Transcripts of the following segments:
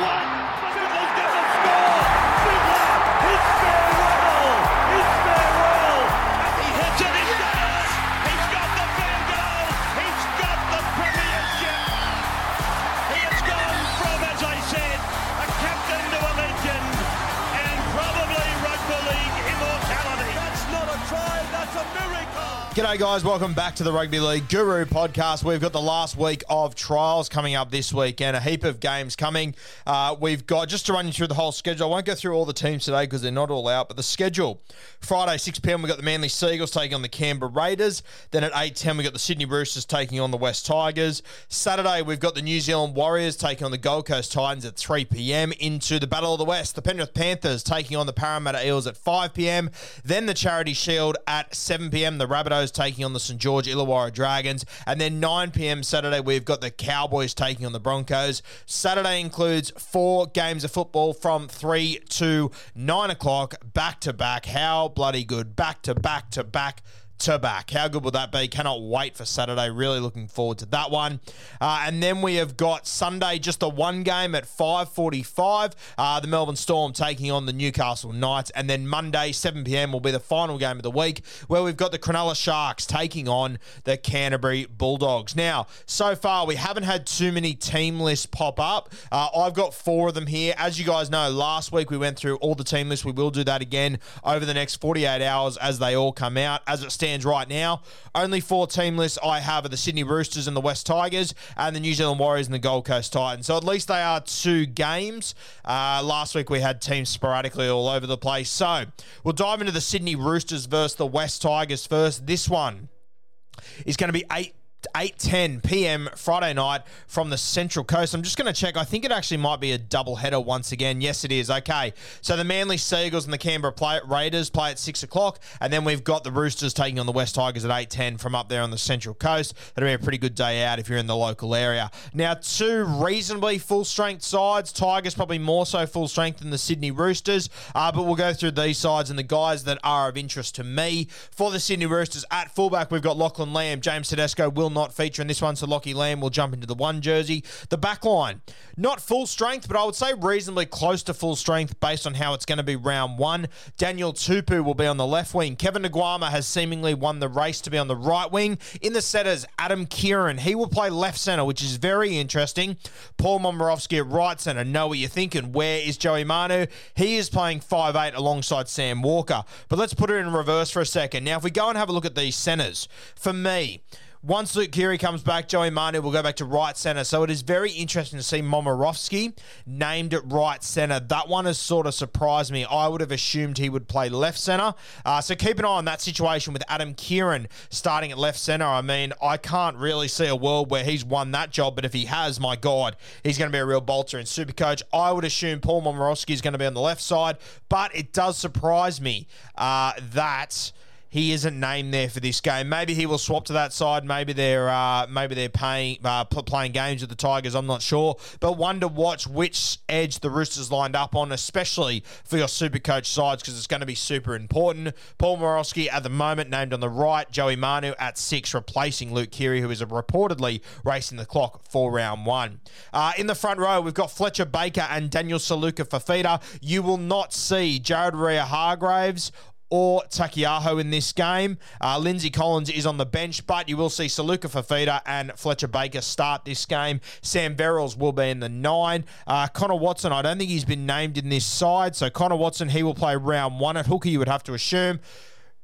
one. G'day, guys. Welcome back to the Rugby League Guru podcast. We've got the last week of trials coming up this week and a heap of games coming. Uh, we've got, just to run you through the whole schedule, I won't go through all the teams today because they're not all out, but the schedule Friday, 6 pm, we've got the Manly Seagulls taking on the Canberra Raiders. Then at 8.10, we've got the Sydney Roosters taking on the West Tigers. Saturday, we've got the New Zealand Warriors taking on the Gold Coast Titans at 3 pm. Into the Battle of the West, the Penrith Panthers taking on the Parramatta Eels at 5 pm. Then the Charity Shield at 7 pm. The Rabbitohs taking on the St George Illawarra Dragons. And then 9 pm Saturday, we've got the Cowboys taking on the Broncos. Saturday includes four games of football from 3 to 9 o'clock, back to back. How bloody good. Back to back to back to back. How good will that be? Cannot wait for Saturday. Really looking forward to that one. Uh, and then we have got Sunday, just a one game at 5.45. Uh, the Melbourne Storm taking on the Newcastle Knights. And then Monday, 7 p.m. will be the final game of the week where we've got the Cronulla Sharks taking on the Canterbury Bulldogs. Now, so far, we haven't had too many team lists pop up. Uh, I've got four of them here. As you guys know, last week we went through all the team lists. We will do that again over the next 48 hours as they all come out. As it stands right now, only four team lists I have are the Sydney Roosters and the West Tigers, and the New Zealand Warriors and the Gold Coast Titans. So at least they are two games. Uh, last week we had teams sporadically all over the place. So we'll dive into the Sydney Roosters versus the West Tigers first. This one is going to be eight 8:10 p.m. Friday night from the Central Coast. I'm just going to check. I think it actually might be a double header once again. Yes, it is. Okay, so the Manly Seagulls and the Canberra play, Raiders play at six o'clock, and then we've got the Roosters taking on the West Tigers at 8:10 from up there on the Central Coast. That'll be a pretty good day out if you're in the local area. Now, two reasonably full strength sides. Tigers probably more so full strength than the Sydney Roosters, uh, but we'll go through these sides and the guys that are of interest to me for the Sydney Roosters. At fullback, we've got Lachlan Lamb, James Tedesco will not feature in this one, so Lockie Lamb will jump into the one jersey. The back line, not full strength, but I would say reasonably close to full strength based on how it's going to be round one. Daniel Tupu will be on the left wing. Kevin Naiqama has seemingly won the race to be on the right wing. In the setters, Adam Keighran, he will play left centre, which is very interesting. Paul Momirovski at right centre. Know what you're thinking. Where is Joey Manu? He is playing 5'8 alongside Sam Walker. But let's put it in reverse for a second. Now, if we go and have a look at these centres, for me, once Luke Keary comes back, Joey Manu will go back to right centre. So it is very interesting to see Momirovski named at right centre. That one has sort of surprised me. I would have assumed he would play left centre. Uh, so keep an eye on that situation with Adam Keighran starting at left centre. I mean, I can't really see a world where he's won that job, but if he has, my God, he's going to be a real bolter in Supercoach. I would assume Paul Momirovski is going to be on the left side, but it does surprise me uh, that he isn't named there for this game. Maybe he will swap to that side. Maybe they're uh, maybe they're paying uh, playing games with the Tigers. I'm not sure, but one to watch which edge the Roosters lined up on, especially for your Super Coach sides, because it's going to be super important. Paul Morosky at the moment named on the right. Joey Manu at six, replacing Luke Keary, who is reportedly racing the clock for round one. Uh, in the front row, we've got Fletcher Baker and Daniel Suluka-Fifita. You will not see Jared Waerea-Hargreaves or Taukeiaho in this game. Uh, Lindsay Collins is on the bench, but you will see Suluka-Fifita and Fletcher Baker start this game. Sam Verrills will be in the nine. Uh, Connor Watson, I don't think he's been named in this side, so Connor Watson, he will play round one at hooker, you would have to assume.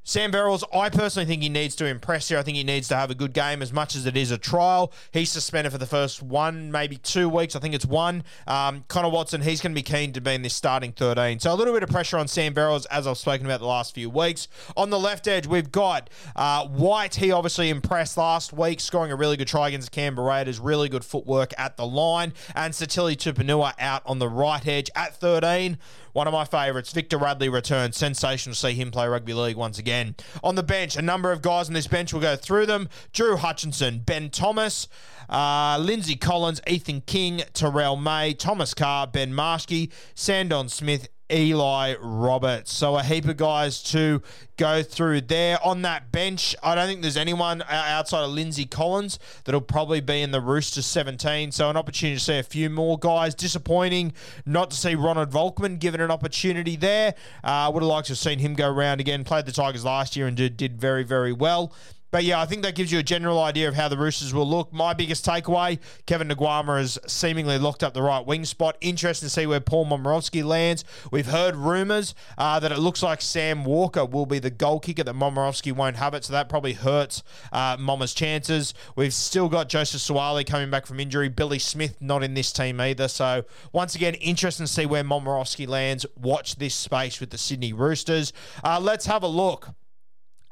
Sam Verrills, I personally think he needs to impress here. I think he needs to have a good game as much as it is a trial. He's suspended for the first one, maybe two weeks. I think it's one. Um, Connor Watson, he's going to be keen to be in this starting 13. So a little bit of pressure on Sam Verrills, as I've spoken about the last few weeks. On the left edge, we've got uh, White. He obviously impressed last week, scoring a really good try against the Canberra Raiders. Really good footwork at the line. And Sitili Tupouniua out on the right edge at 13. One of my favourites, Victor Radley returns. Sensational to see him play rugby league once again. On the bench, a number of guys on this bench. We'll go through them. Drew Hutchinson, Ben Thomas, uh, Lindsay Collins, Ethan King, Terrell May, Thomas Carr, Ben Marschke, Sandon Smith, Eli Roberts. So a heap of guys to go through there. On that bench, I don't think there's anyone outside of Lindsay Collins that'll probably be in the Roosters 17. So an opportunity to see a few more guys. Disappointing not to see Ronald Volkman given an opportunity there. I uh, would have liked to have seen him go around again. Played the Tigers last year and did, did very, very well. But yeah, I think that gives you a general idea of how the Roosters will look. My biggest takeaway Kevin Naiqama has seemingly locked up the right wing spot. Interesting to see where Paul Momirovski lands. We've heard rumours uh, that it looks like Sam Walker will be the goal kicker, that Momirovski won't have it. So that probably hurts uh, Mama's chances. We've still got Joseph Suaalii coming back from injury. Billy Smith not in this team either. So once again, interesting to see where Momirovski lands. Watch this space with the Sydney Roosters. Uh, let's have a look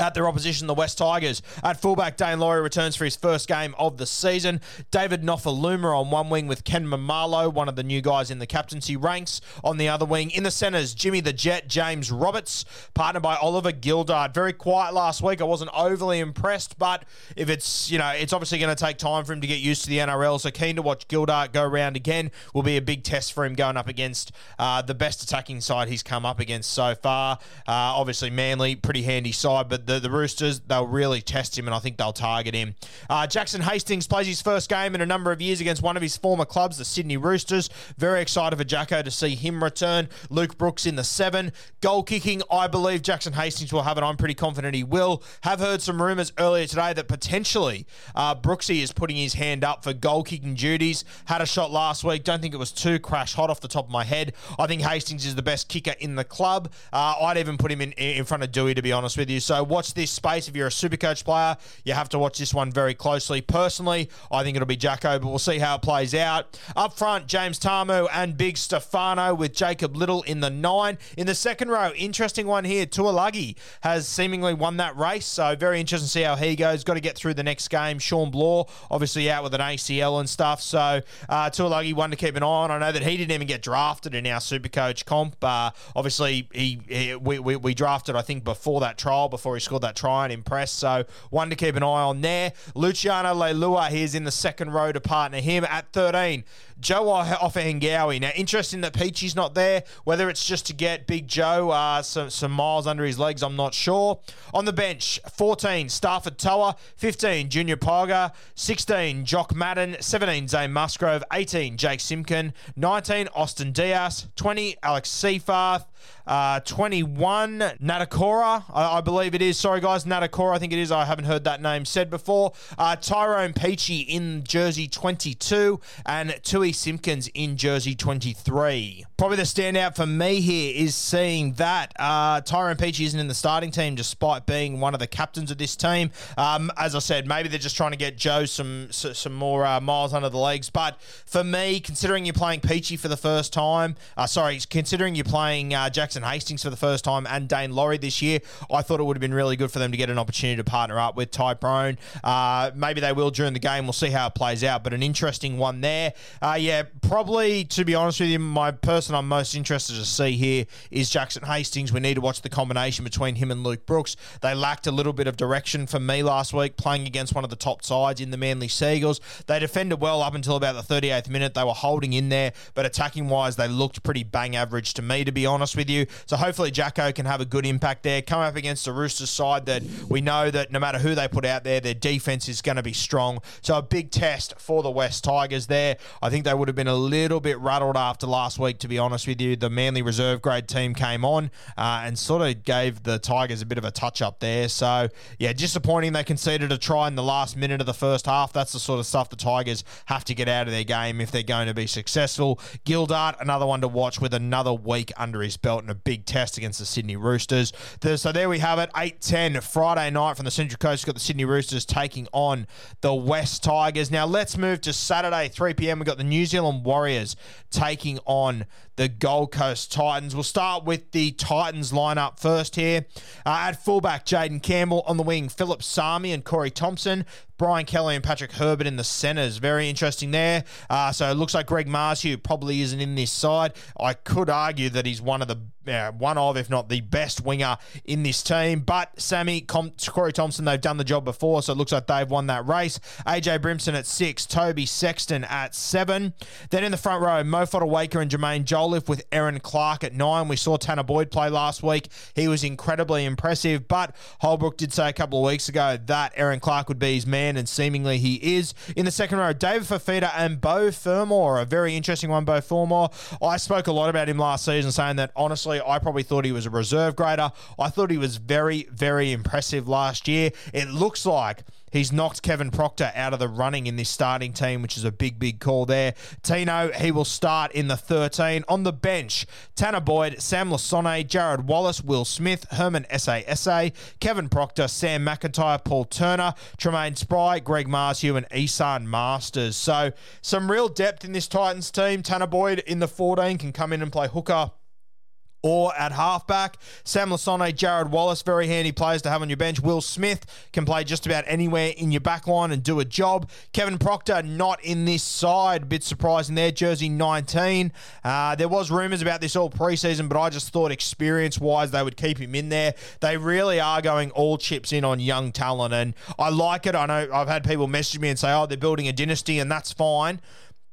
at their opposition, the West Tigers. At fullback, Daine Laurie returns for his first game of the season. David Nofoaluma on one wing with Ken Maumalo, one of the new guys in the captaincy ranks, on the other wing. In the centres, Jimmy the Jet, James Roberts, partnered by Oliver Gildart. Very quiet last week. I wasn't overly impressed, but if it's, you know, it's obviously going to take time for him to get used to the NRL. So keen to watch Gildart go around again. Will be a big test for him going up against uh, the best attacking side he's come up against so far. Uh, obviously, Manly, pretty handy side, but the, the Roosters, they'll really test him and I think they'll target him. Uh, Jackson Hastings plays his first game in a number of years against one of his former clubs, the Sydney Roosters. Very excited for Jacko to see him return. Luke Brooks in the seven. Goal kicking, I believe Jackson Hastings will have it. I'm pretty confident he will. Have heard some rumours earlier today that potentially uh, Brooksy is putting his hand up for goal kicking duties. Had a shot last week. Don't think it was too crash hot off the top of my head. I think Hastings is the best kicker in the club. Uh, I'd even put him in, in front of Dewey, to be honest with you. So watch this space. If you're a super coach player, you have to watch this one very closely. Personally, I think it'll be Jacko, but we'll see how it plays out. Up front, James Tamou and Big Stefano with Jacob Liddle in the nine. In the second row, interesting one here. Tuilagi has seemingly won that race, so very interesting to see how he goes. Got to get through the next game. Shawn Blore, obviously out with an ACL and stuff, so uh, Tuilagi one to keep an eye on. I know that he didn't even get drafted in our super coach comp. Uh, obviously, he, he we, we, we drafted, I think, before that trial, before he scored that try and impressed. So one to keep an eye on there. Luciano Leilua, he's in the second row to partner him at 13. Joe Ofahengaue. Now, interesting that Peachey's not there. Whether it's just to get Big Joe uh, some, some miles under his legs, I'm not sure. On the bench, 14, Stafford To'a. 15, Junior Pauga. 16, Jock Madden. 17, Zane Musgrove. 18, Jake Simkin, 19, Austin Dias. 20, Alex Seyfarth, Uh, 21, Natakora, I, I, believe it is. Sorry, guys, Natakora, I think it is. I haven't heard that name said before. Uh, Tyrone Peachey in jersey 22 and Tui Simpkins in jersey 23. Probably the standout for me here is seeing that uh, Tyrone Peachey isn't in the starting team despite being one of the captains of this team. Um, as I said, maybe they're just trying to get Joe some some more uh, miles under the legs. But for me, considering you're playing Peachey for the first time, uh, sorry, considering you're playing uh, Jackson Hastings for the first time and Daine Laurie this year, I thought it would have been really good for them to get an opportunity to partner up with Tyrone. Uh, maybe they will during the game. We'll see how it plays out. But an interesting one there. Uh, yeah, probably to be honest with you, my person I'm most interested to see here is Jackson Hastings. We need to watch the combination between him and Luke Brooks. They lacked a little bit of direction for me last week, playing against one of the top sides in the Manly Seagulls. They defended well up until about the 38th minute. They were holding in there, but attacking wise, they looked pretty bang average to me, to be honest with you. So hopefully Jacko can have a good impact there. Come up against the Roosters side that we know that no matter who they put out there, their defense is going to be strong. So a big test for the West Tigers there. I think they would have been a little bit rattled after last week, to be honest with you. The Manly reserve grade team came on uh, and sort of gave the Tigers a bit of a touch up there. So yeah, disappointing they conceded a try in the last minute of the first half. That's the sort of stuff the Tigers have to get out of their game if they're going to be successful. Gildart, another one to watch with another week under his belt and a big test against the Sydney Roosters. So there we have it, 8-10 Friday night from the Central Coast. Got the Sydney Roosters taking on the West Tigers. Now let's move to Saturday, 3 p.m. We've got the New Zealand Warriors taking on the Gold Coast Titans. We'll start with the Titans lineup first here. Uh, at fullback, Jayden Campbell on the wing, Phillip Sami and Corey Thompson. Brian Kelly and Patrick Herbert in the centres. Very interesting there. Uh, so it looks like Greg Marzhew probably isn't in this side. I could argue that he's one of the uh, one of, if not the best winger in this team. But Sammy, Com- Corey Thompson, they've done the job before, so it looks like they've won that race. AJ Brimson at six, Toby Sexton at seven. Then in the front row, Mo Fotuaika and Jaimin Jolliffe with Aaron Clark at nine. We saw Tanah Boyd play last week. He was incredibly impressive, but Holbrook did say a couple of weeks ago that Aaron Clark would be his man, and seemingly he is. In the second row, David Fifita and Beau Fermor, a very interesting one, Beau Fermor. I spoke a lot about him last season, saying that honestly, I probably thought he was a reserve grader. I thought he was very, very impressive last year. It looks like He's knocked Kevin Proctor out of the running in this starting team, which is a big, big call there. Tino, he will start in the 13. On the bench, Tanah Boyd, Sam Lisone, Jarrod Wallace, Will Smith, Herman SASA, Kevin Proctor, Sam McIntyre, Paul Turner, Treymain Spry, Greg Marzhew, and Esan Marsters. So some real depth in this Titans team. Tanah Boyd in the 14 can come in and play hooker or at halfback. Sam Lisone, Jarrod Wallace, very handy players to have on your bench. Will Smith can play just about anywhere in your back line and do a job. Kevin Proctor not in this side. Bit surprising there. Jersey 19. Uh, there was rumours about this all preseason, but I just thought experience-wise they would keep him in there. They really are going all chips in on young talent, and I like it. I know I've had people message me and say, oh, they're building a dynasty, and that's fine.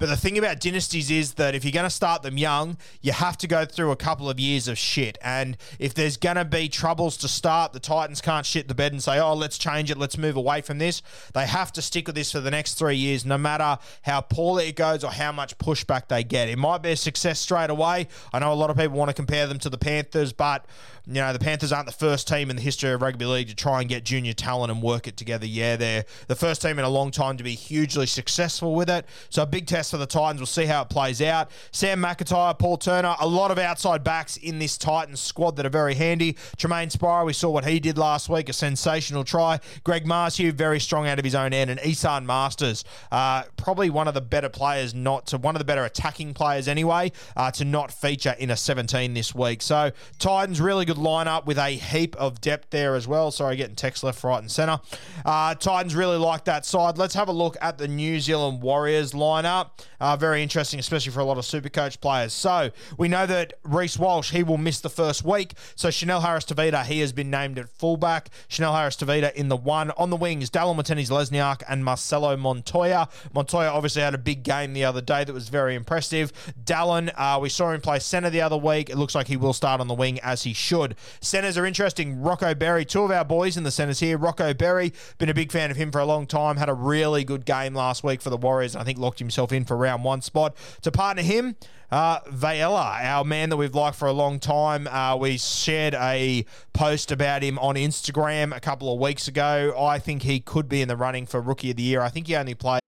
But the thing about dynasties is that if you're going to start them young, you have to go through a couple of years of shit. And if there's going to be troubles to start, the Titans can't shit the bed and say, oh, let's change it, let's move away from this. They have to stick with this for the next three years, no matter how poorly it goes or how much pushback they get. It might be a success straight away. I know a lot of people want to compare them to the Panthers, but you know, the Panthers aren't the first team in the history of rugby league to try and get junior talent and work it together. Yeah, they're the first team in a long time to be hugely successful with it. So a big test for the Titans. We'll see how it plays out. Sam McIntyre, Paul Turner, a lot of outside backs in this Titans squad that are very handy. Treymain Spry, we saw what he did last week, a sensational try. Greg Marzhew, very strong out of his own end. And Esan Marsters, uh, probably one of the better players, not to one of the better attacking players anyway, uh, to not feature in a 17 this week. So Titans, really good lineup with a heap of depth there as well. Sorry, getting text left, right, and centre. Uh, Titans really like that side. Let's have a look at the New Zealand Warriors lineup. Uh, very interesting, especially for a lot of super coach players. So we know that Reece Walsh, he will miss the first week. So Chanel Harris Tavita, he has been named at fullback. Chanel Harris Tavita in the one. On the wings, Dallin Watene-Zelezniak and Marcelo Montoya. Montoya obviously had a big game the other day that was very impressive. Dallin, uh, we saw him play centre the other week. It looks like he will start on the wing as he should. Centres are interesting. Rocco Berry, two of our boys in the centres here. Rocco Berry, been a big fan of him for a long time. Had a really good game last week for the Warriors. I think locked himself in for round one spot. To partner him, uh, Vailea, our man that we've liked for a long time. Uh, we shared a post about him on Instagram a couple of weeks ago. I think he could be in the running for Rookie of the Year. I think he only played.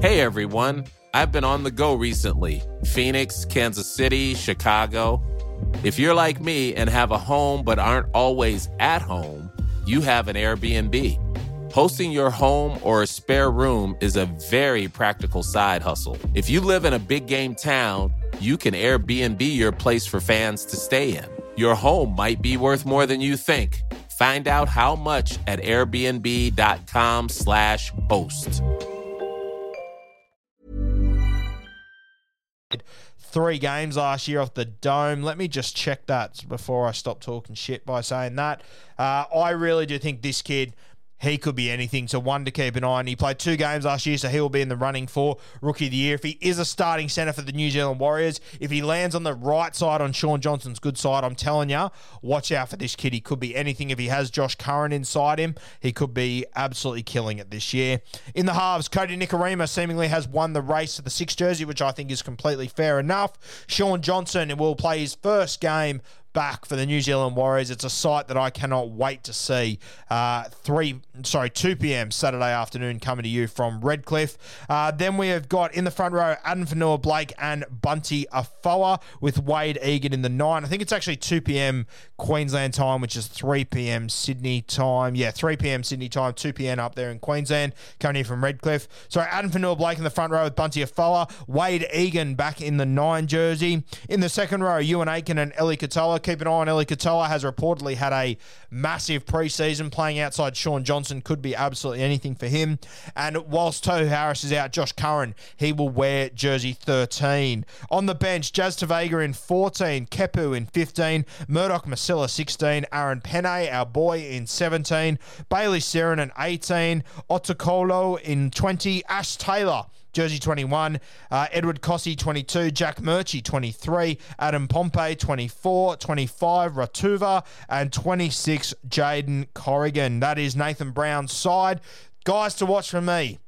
Hey everyone, I've been on the go recently Phoenix, Kansas City, Chicago. If you're like me and have a home but aren't always at home, you have an Airbnb. Hosting your home or a spare room is a very practical side hustle. If you live in a big game town, you can Airbnb your place for fans to stay in. Your home might be worth more than you think. Find out how much at airbnb.com/slash host. three games last year off the dome. Let me just check that before I stop talking shit by saying that. Uh, I really do think this kid he could be anything. So one to keep an eye on. He played two games last year, so he will be in the running for rookie of the year. If he is a starting centre for the New Zealand Warriors, if he lands on the right side on Shaun Johnson's good side, I'm telling you, watch out for this kid. He could be anything. If he has Josh Curran inside him, he could be absolutely killing it this year. In the halves, Kodi Nikorima seemingly has won the race to the six jersey, which I think is completely fair enough. Shaun Johnson will play his first game back for the New Zealand Warriors. It's a sight that I cannot wait to see. Uh, three, sorry, two p.m. Saturday afternoon coming to you from Redcliffe. Uh, then we have got in the front row Addin Fonua-Blake and Bunty Afoa with Wade Egan in the nine. I think it's actually two p.m. Queensland time, which is three p.m. Sydney time. Yeah, three p.m. Sydney time, two p.m. up there in Queensland. Coming in from Redcliffe. Sorry, Addin Fonua-Blake in the front row with Bunty Afoa. Wade Egan back in the nine jersey. In the second row, Euan Aitken and Ellie Katoa keep an eye on Eli Katoa. Has reportedly had a massive preseason playing outside Shaun Johnson. Could be absolutely anything for him. And whilst Tohu Harris is out, Josh Curran, he will wear jersey 13. On the bench, Jazz Tevaga in 14, Kepu in 15, Murdoch Masila 16, Aaron Pene, our boy, in 17, Bayley Sironen in 18, Otukolo in 20, Ash Taylor jersey 21. Uh, Edward Kosi, 22. Jack Murchie, 23. Adam Pompey, 24. 25. Ratuva, and 26. Jaden Corrigan. That is Nathan Brown's side. Guys to watch for me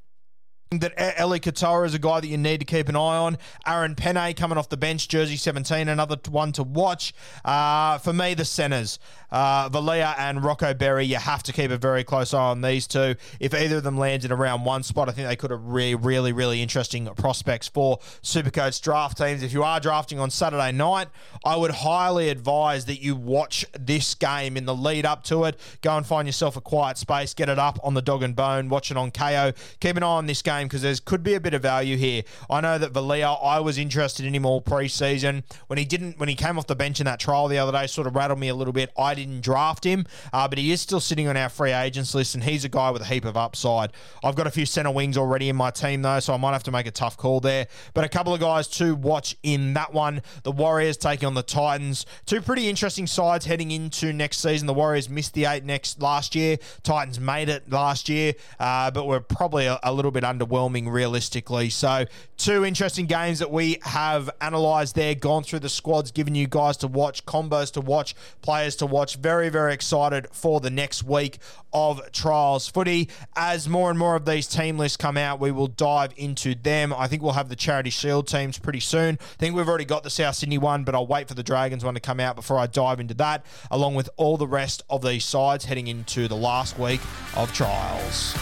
that Eli Katoa is a guy that you need to keep an eye on. Aaron Pene coming off the bench, jersey 17, another one to watch. Uh, for me, the centers, uh, Vailea and Rocco Berry, you have to keep a very close eye on these two. If either of them lands in around one spot, I think they could have really, really, really interesting prospects for Supercoach draft teams. If you are drafting on Saturday night, I would highly advise that you watch this game in the lead up to it. Go and find yourself a quiet space, get it up on the dog and bone, watch it on Kayo. Keep an eye on this game because there could be a bit of value here. I know that Vailea, I was interested in him all preseason. When he didn't, when he came off the bench in that trial the other day, sort of rattled me a little bit. I didn't draft him, uh, but he is still sitting on our free agents list, and he's a guy with a heap of upside. I've got a few centre wings already in my team though, so I might have to make a tough call there. But a couple of guys to watch in that one. The Warriors taking on the Titans. Two pretty interesting sides heading into next season. The Warriors missed the eight next last year. Titans made it last year, uh, but we're probably a, a little bit under underwhelming realistically. So, two interesting games that we have analysed there, gone through the squads, given you guys to watch, combos to watch, players to watch. Very, very excited for the next week of trials footy. As more and more of these team lists come out, we will dive into them. I think we'll have the Charity Shield teams pretty soon. I think we've already got the South Sydney one, but I'll wait for the Dragons one to come out before I dive into that, along with all the rest of these sides heading into the last week of trials.